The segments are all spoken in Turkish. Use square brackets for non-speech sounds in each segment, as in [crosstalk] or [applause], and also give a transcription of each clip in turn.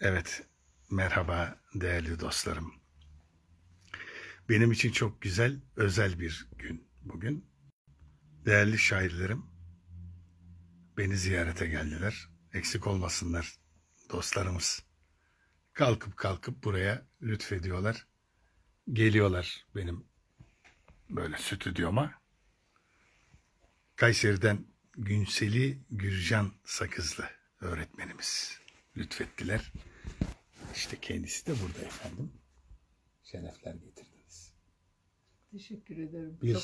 Evet, merhaba değerli dostlarım. Benim için çok güzel, özel bir gün bugün. Değerli şairlerim beni ziyarete geldiler. Eksik olmasınlar dostlarımız. Kalkıp kalkıp buraya lütfediyorlar. Geliyorlar benim böyle stüdyoma. Kayseri'den Günseli Gürcan Sakızlı öğretmenimiz lütfettiler. İşte kendisi de burada efendim. Şerefler getirdiniz. Teşekkür ederim. Bir- Çok,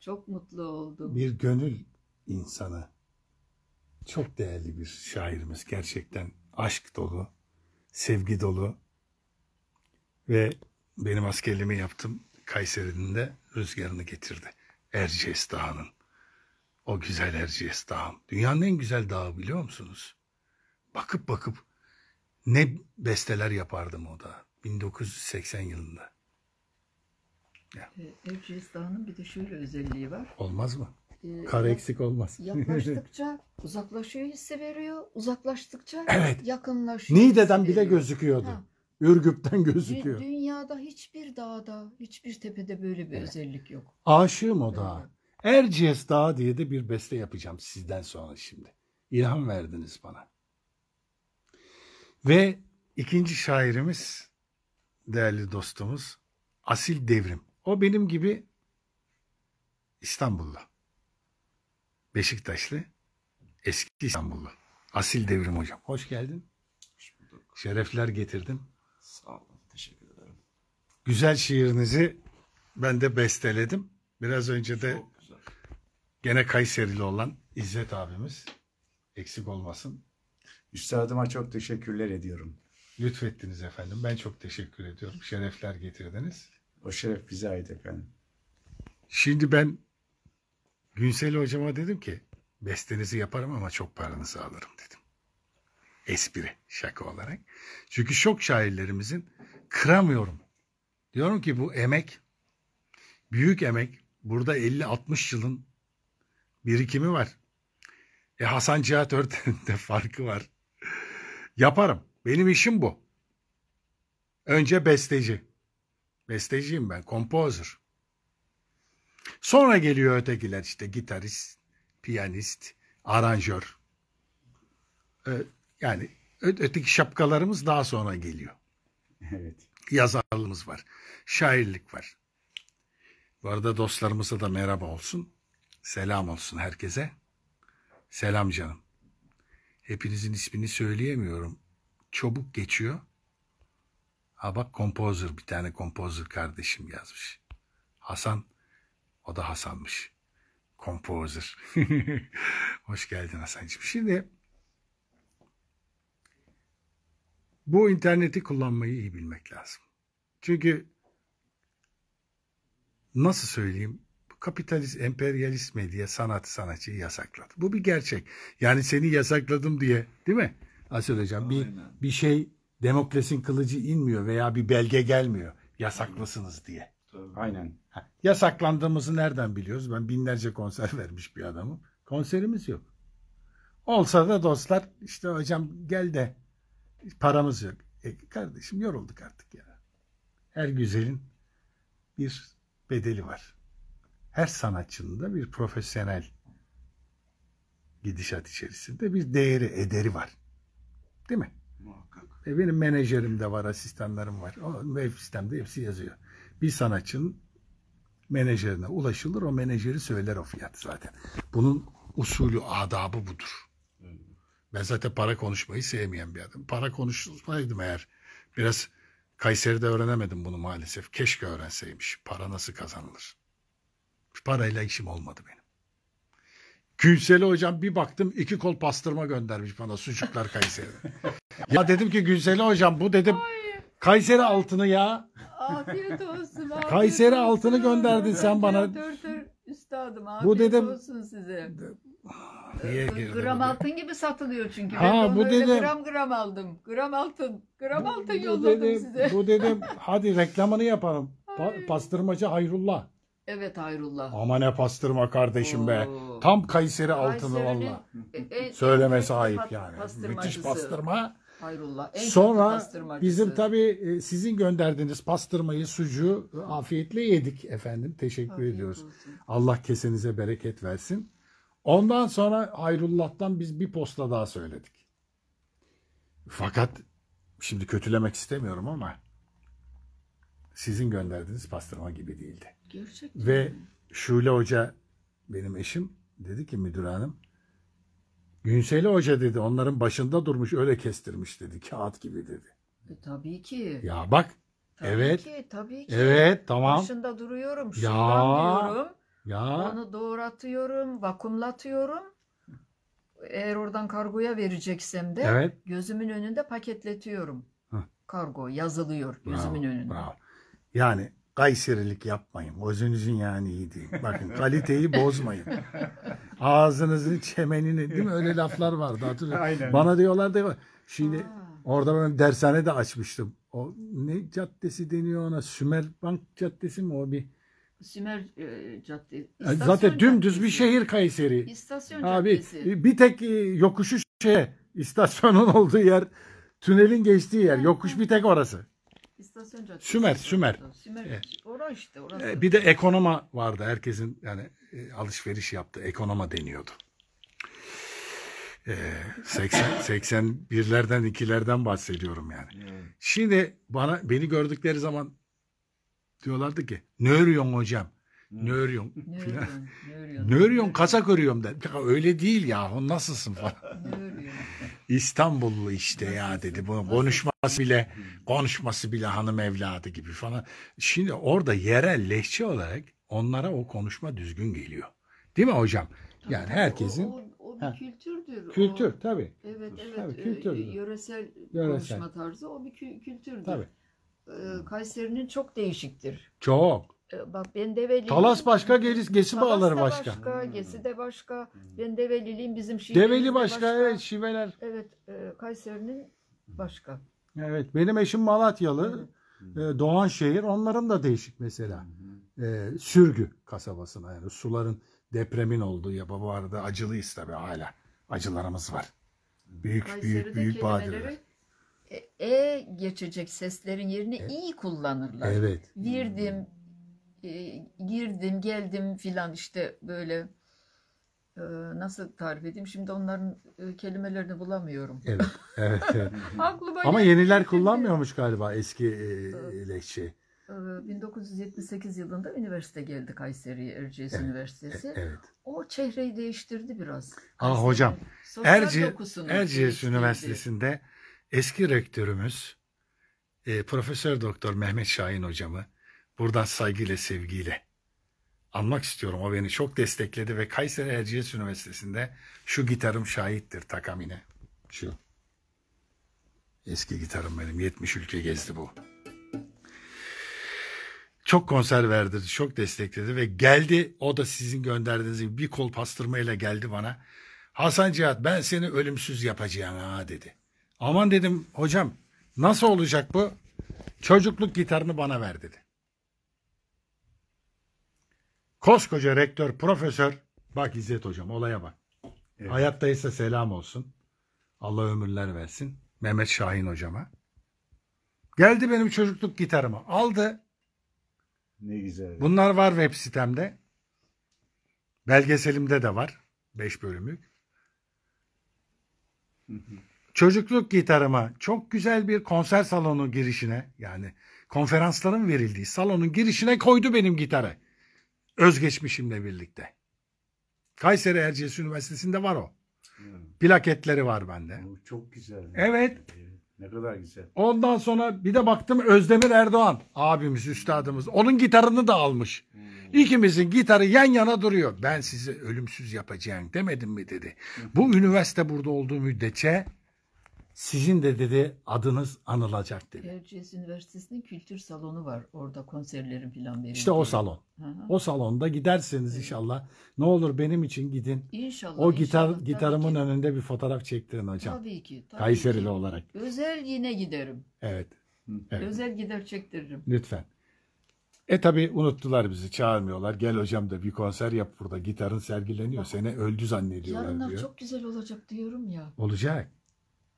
çok mutlu oldum. Bir gönül insanı. Çok değerli bir şairimiz. Gerçekten aşk dolu, sevgi dolu. Ve benim askerliğimi yaptım. Kayseri'nin de rüzgarını getirdi. Erciyes Dağı'nın. O güzel Erciyes Dağı. Dünyanın en güzel dağı biliyor musunuz? Bakıp bakıp ne besteler yapardım o da. 1980 yılında. Ee, Erciyes Dağı'nın bir de şöyle özelliği var. Olmaz mı? Ee, Kar eksik olmaz. [laughs] Yaklaştıkça uzaklaşıyor hissi veriyor. Uzaklaştıkça Evet. yakınlaşıyor. Niğde'den bile veriyor. gözüküyordu. Ha, Ürgüp'ten gözüküyor. dünyada hiçbir dağda, hiçbir tepede böyle bir özellik yok. Aşığım o dağa. Erciyes Dağı diye de bir beste yapacağım sizden sonra şimdi. İlham verdiniz bana. Ve ikinci şairimiz, değerli dostumuz Asil Devrim. O benim gibi İstanbullu. Beşiktaşlı, eski İstanbullu. Asil Devrim hocam. Hoş geldin. Hoş bulduk. Şerefler getirdin. Sağ olun. Teşekkür ederim. Güzel şiirinizi ben de besteledim. Biraz önce de. Gene Kayserili olan İzzet abimiz eksik olmasın. Üstadıma çok teşekkürler ediyorum. Lütfettiniz efendim. Ben çok teşekkür ediyorum. Şerefler getirdiniz. O şeref bize ait efendim. Şimdi ben Günsel hocama dedim ki bestenizi yaparım ama çok paranızı alırım dedim. Espri, şaka olarak. Çünkü şok şairlerimizin kıramıyorum. Diyorum ki bu emek, büyük emek. Burada 50-60 yılın birikimi var. E Hasan Cihat Örten'in de farkı var. Yaparım. Benim işim bu. Önce besteci. Besteciyim ben, kompozör. Sonra geliyor ötekiler işte gitarist, piyanist, aranjör. Ee, yani öteki şapkalarımız daha sonra geliyor. Evet. Yazarlığımız var, şairlik var. Bu arada dostlarımıza da merhaba olsun. Selam olsun herkese. Selam canım. Hepinizin ismini söyleyemiyorum. Çabuk geçiyor. Ha bak kompozör bir tane kompozör kardeşim yazmış. Hasan o da Hasan'mış. Kompozör. [laughs] Hoş geldin Hasan'cığım. Şimdi bu interneti kullanmayı iyi bilmek lazım. Çünkü nasıl söyleyeyim? Kapitalist, emperyalist medya sanat sanatçıyı yasakladı. Bu bir gerçek. Yani seni yasakladım diye değil mi? Asil Hocam bir, bir şey Demokles'in kılıcı inmiyor veya bir belge gelmiyor. Yasaklısınız diye. Aynen. Ha, Yasaklandığımızı nereden biliyoruz? Ben binlerce konser [laughs] vermiş bir adamım. Konserimiz yok. Olsa da dostlar işte hocam gel de paramız yok. E, kardeşim yorulduk artık ya. Her güzelin bir bedeli var. Her sanatçının da bir profesyonel gidişat içerisinde bir değeri, ederi var. Değil mi? Muhakkak. E benim menajerim de var, asistanlarım var. O web sistemde hepsi yazıyor. Bir sanatçının menajerine ulaşılır, o menajeri söyler o fiyat zaten. Bunun usulü, adabı budur. Ben zaten para konuşmayı sevmeyen bir adam. Para konuşsaydım eğer biraz Kayseri'de öğrenemedim bunu maalesef. Keşke öğrenseymiş. Para nasıl kazanılır? Parayla işim olmadı benim. Gülseli hocam bir baktım iki kol pastırma göndermiş bana sucuklar [laughs] Kayseri'de. ya dedim ki Gülseli hocam bu dedim Kayseri altını ya. Afiyet olsun. afiyet Kayseri olsun. altını gönderdin sen bana. Dur üstadım afiyet Bu dedim- olsun size. Niye G- girdi Gram bu altın gibi satılıyor çünkü. Ha, ben bu dedim. gram gram aldım. Gram altın. Gram altın Bu yolladım dedim, size. Bu dedim hadi reklamını yapalım. Pa- Ay. pastırmacı Hayrullah. Evet Hayrullah. Ama ne pastırma kardeşim be. Oo. Tam Kayseri altını Kayseri'nin valla. e- en- Söyleme en sahip pat- yani. pastırmacısı. Müthiş pastırma. Hayrullah. En kötü Sonra pastırmacısı. bizim tabii e, sizin gönderdiğiniz pastırmayı, sucuğu e, afiyetle yedik efendim. Teşekkür Afiyet ediyoruz. olsun. Allah kesenize bereket versin. Ondan sonra Hayrullah'tan biz bir posta daha söyledik. Fakat şimdi kötülemek istemiyorum ama sizin gönderdiğiniz pastırma gibi değildi. Gerçekten. Ve Şule Hoca benim eşim dedi ki müdür hanım Günseli Hoca dedi onların başında durmuş öyle kestirmiş dedi kağıt gibi dedi. E, tabii ki. Ya bak Tabii evet ki, tabii ki. evet tamam Başında duruyorum. Ya. Diyorum. ya Onu doğratıyorum, vakumlatıyorum. Eğer oradan kargoya vereceksem de evet gözümün önünde paketletiyorum. Hı. Kargo yazılıyor gözümün bravo, önünde. bravo. Yani Kayserilik yapmayın. Gözünüzün yani iyi değil. Bakın kaliteyi bozmayın. Ağzınızın çemenini değil mi? Öyle laflar vardı hatırlıyorum. Aynen. Bana diyorlardı şimdi Aa. Orada ben dershane de açmıştım. O ne caddesi deniyor ona? Sümer Bank Caddesi mi o bir? Sümer e, Cadde. Yani İstasyon Zaten dümdüz bir Caddesi. şehir Kayseri. İstasyon Abi Caddesi. bir tek e, yokuşu şeye istasyonun [laughs] olduğu yer tünelin geçtiği yer. Yokuş bir tek orası. İstasyon Caddesi. Sümer, Sümer. Sümer. Evet. Orası işte orası. E, Bir de ekonoma vardı. Herkesin yani e, alışveriş yaptığı ekonoma deniyordu. E, 80 81'lerden 2'lerden bahsediyorum yani. Evet. Şimdi bana beni gördükleri zaman diyorlardı ki ne örüyorsun hocam? Ne örüyorsun? Ne filan. [laughs] örüyorsun? Ne örüyorsun? Ne örüyorsun? Kasak örüyorum der. Öyle değil ya. Nasılsın falan. Ne örüyorsun? İstanbullu işte ya dedi. Bu konuşması bile konuşması bile hanım evladı gibi falan. Şimdi orada yerel lehçe olarak onlara o konuşma düzgün geliyor. Değil mi hocam? Yani Tabii, herkesin o, o, o bir kültürdür. kültür O, tabii. evet evet. Tabii, e, kültürdür. yöresel, Yöresel. konuşma tarzı o bir kü- kültürdür. Tabii. E, Kayseri'nin çok değişiktir. Çok. E, bak ben Develiyim. Talas başka, [laughs] Gesi, Gesi Talas bağları da başka. başka. Gesi de başka. Ben Develiliyim bizim şiirimiz Develi de başka, evet, şiveler. Evet, e, Kayseri'nin başka. Evet, benim eşim Malatyalı. E, Doğanşehir, onların da değişik mesela. E, Sürgü kasabasına yani suların depremin olduğu ya bu arada acılıyız tabii hala. Acılarımız var. Büyük büyük Kayseri'de büyük badireler. e, e geçecek seslerin yerini iyi kullanırlar. Evet. Virdim, e, girdim, geldim filan işte böyle e, nasıl tarif edeyim? Şimdi onların e, kelimelerini bulamıyorum. Evet. Evet. evet. [laughs] Aklıma Ama gelmedi yeniler kullanmıyormuş galiba eski e, lehçeyi. E, 1978 yılında üniversite geldi Kayseri Erciyes Evet, Üniversitesi. Evet. O çehreyi değiştirdi biraz. Aa, hocam, Erci, Erciyes. Üniversitesi'nde eski rektörümüz e, Profesör Doktor Mehmet Şahin hocamı buradan saygıyla sevgiyle anmak istiyorum. O beni çok destekledi ve Kayseri Erciyes Üniversitesi'nde şu gitarım şahittir takamine. Şu. Eski gitarım benim. 70 ülke gezdi bu. Çok konser verdirdi, çok destekledi ve geldi o da sizin gönderdiğiniz gibi bir kol pastırmayla geldi bana. Hasan Cihat ben seni ölümsüz yapacağım ha dedi. Aman dedim hocam nasıl olacak bu? Çocukluk gitarını bana ver dedi. Koskoca rektör, profesör. Bak İzzet hocam olaya bak. Evet. Hayattaysa selam olsun. Allah ömürler versin. Mehmet Şahin hocama. Geldi benim çocukluk gitarımı. Aldı. Ne güzel. Bunlar var web sitemde. Belgeselimde de var. 5 bölümlük. Çocukluk gitarıma çok güzel bir konser salonu girişine yani konferansların verildiği salonun girişine koydu benim gitarı. Özgeçmişimle birlikte. Kayseri Erciyes Üniversitesi'nde var o. Evet. Plaketleri var bende. O çok güzel. Evet. Ne kadar güzel. Ondan sonra bir de baktım Özdemir Erdoğan abimiz, üstadımız. Onun gitarını da almış. İkimizin gitarı yan yana duruyor. Ben sizi ölümsüz yapacağım demedim mi dedi. Bu üniversite burada olduğu müddetçe sizin de dedi adınız anılacak dedi. Erciyes Üniversitesi'nin kültür salonu var. Orada konserlerin falan verildiği. İşte o salon. Hı hı. O salonda giderseniz inşallah ne olur benim için gidin. İnşallah. O gitar inşallah, gitarımın ki. önünde bir fotoğraf çektirin hocam. Tabii ki. Tabii Kayserili ki. olarak. Özel yine giderim. Evet. Evet. Özel gider çektiririm. Lütfen. E tabi unuttular bizi çağırmıyorlar. Gel hocam da bir konser yap burada. Gitarın sergileniyor. Seni öldü zannediyorlar Yarınlar diyor. çok güzel olacak diyorum ya. Olacak.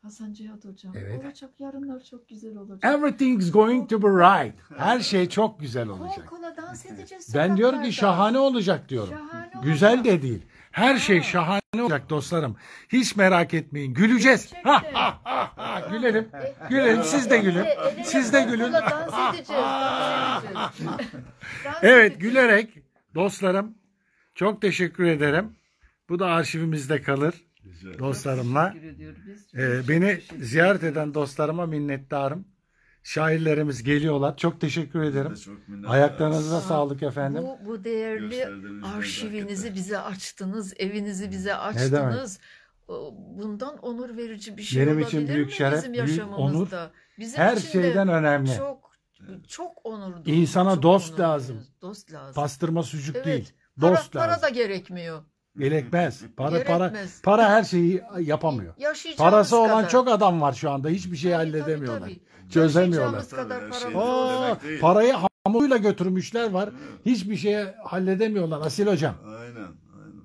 Hasan Cihat hocam. Evet. Olacak yarınlar çok güzel olacak. Everything's going to be right. Her şey çok güzel Kol olacak. kola dans edeceğiz Ben diyorum ki şahane olacak diyorum. Şahane Güzel olacak. de değil. Her şey Ha. şahane olacak dostlarım. Hiç merak etmeyin. Güleceğiz. Ha, ha, ha, ha. Gülelim. Gülelim. Siz de gülün. El ele Siz de kol gülün. dans edeceğiz. Evet gülerek dostlarım çok teşekkür ederim. Bu da arşivimizde kalır Güzel. dostlarımla. Çok beni ziyaret ediyoruz. eden dostlarıma minnettarım. Şairlerimiz geliyorlar. Çok teşekkür ederim. De çok. Ayaklarınıza sağlık efendim. Bu, bu değerli arşivinizi nezakete. bize açtınız, evinizi bize açtınız. Bundan onur verici bir şey Benim olabilir için büyük mi şeref, bizim büyük yaşamımızda? Bizim Her için de şeyden önemli. Çok çok onur duydum, İnsana çok dost onur lazım. Dost lazım. Pastırma sucuk Evet. değil. Para, Dost para lazım. da gerekmiyor. Gerekmez. Para para Gerekmez. para her şeyi yapamıyor. Yaşayacağımız Parası olan kadar. çok adam var şu anda. Hiçbir şey Tabii, halledemiyorlar. tabii, tabii. Çözemiyorlar. Yaşayacağımız kadar Tabii, her para şey- var. Oo, demek değil. parayı hamuruyla götürmüşler var. Hiçbir şeye halledemiyorlar Asil hocam. Aynen, aynen.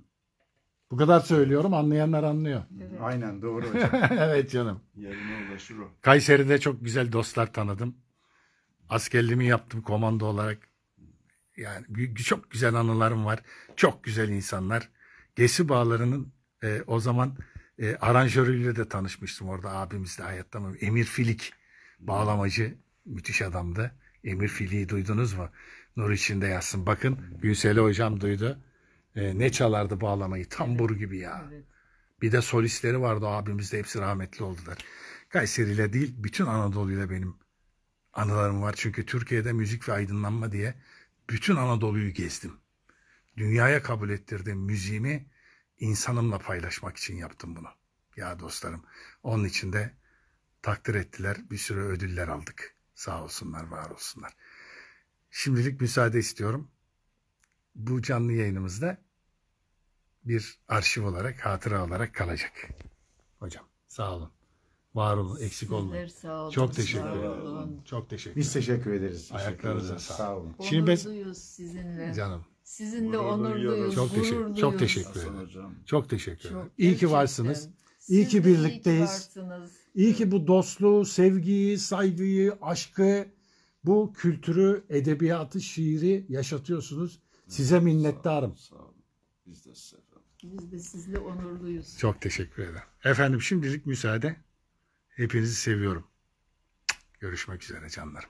Bu kadar söylüyorum anlayanlar anlıyor. Evet. Aynen doğru [laughs] hocam. evet canım. Yerine ulaşır o. Kayseri'de çok güzel dostlar tanıdım. Askerliğimi yaptım komando olarak. Yani gü- çok güzel anılarım var. Çok güzel insanlar. Gesi Bağları'nın e, o zaman e, aranjörüyle de tanışmıştım orada abimizle hayatta mı? Emir Filik bağlamacı müthiş adamdı. Emir Filik'i duydunuz mu? Nur içinde yazsın. Bakın Gülseli hocam duydu. E, ne çalardı bağlamayı? Tambur gibi ya. Evet. Bir de solistleri vardı abimiz de hepsi rahmetli oldular. Kayseri'yle değil bütün Anadolu'yla benim anılarım var. Çünkü Türkiye'de müzik ve aydınlanma diye bütün Anadolu'yu gezdim. Dünyaya kabul ettirdiğim müziğimi insanımla paylaşmak için yaptım bunu. Ya dostlarım onun için de takdir ettiler. Bir sürü ödüller aldık. Sağ olsunlar, var olsunlar. Şimdilik müsaade istiyorum. Bu canlı yayınımızda bir arşiv olarak, hatıra olarak kalacak. Hocam sağ olun. Var olun, eksik olmayın. Sizler sağ olun. Çok teşekkür sağ ederim. olun. Çok teşekkür Biz teşekkür ederiz. Ayaklarınıza Teşekkür ederiz. sağlık. Sağ olun. Şimdi ben- duyuyoruz sizinle. Canım Sizinle Gurur onur duyuyoruz. Çok teşekkür- gurur çok teşekkür ederim. hocam. çok teşekkür Çok, ederim. İyi ki varsınız. Siz İyi ki de birlikteyiz. varsınız. İyi ki bu dostluğu, sevgiyi, saygıyı, aşkı, bu kültürü, edebiyatı, şiiri yaşatıyorsunuz. Size minnettarım. Sağ olun. Biz de size. Biz de sizle onurluyuz. Çok teşekkür ederim. Efendim şimdilik müsaade. Hepinizi seviyorum. Görüşmek üzere canlarım.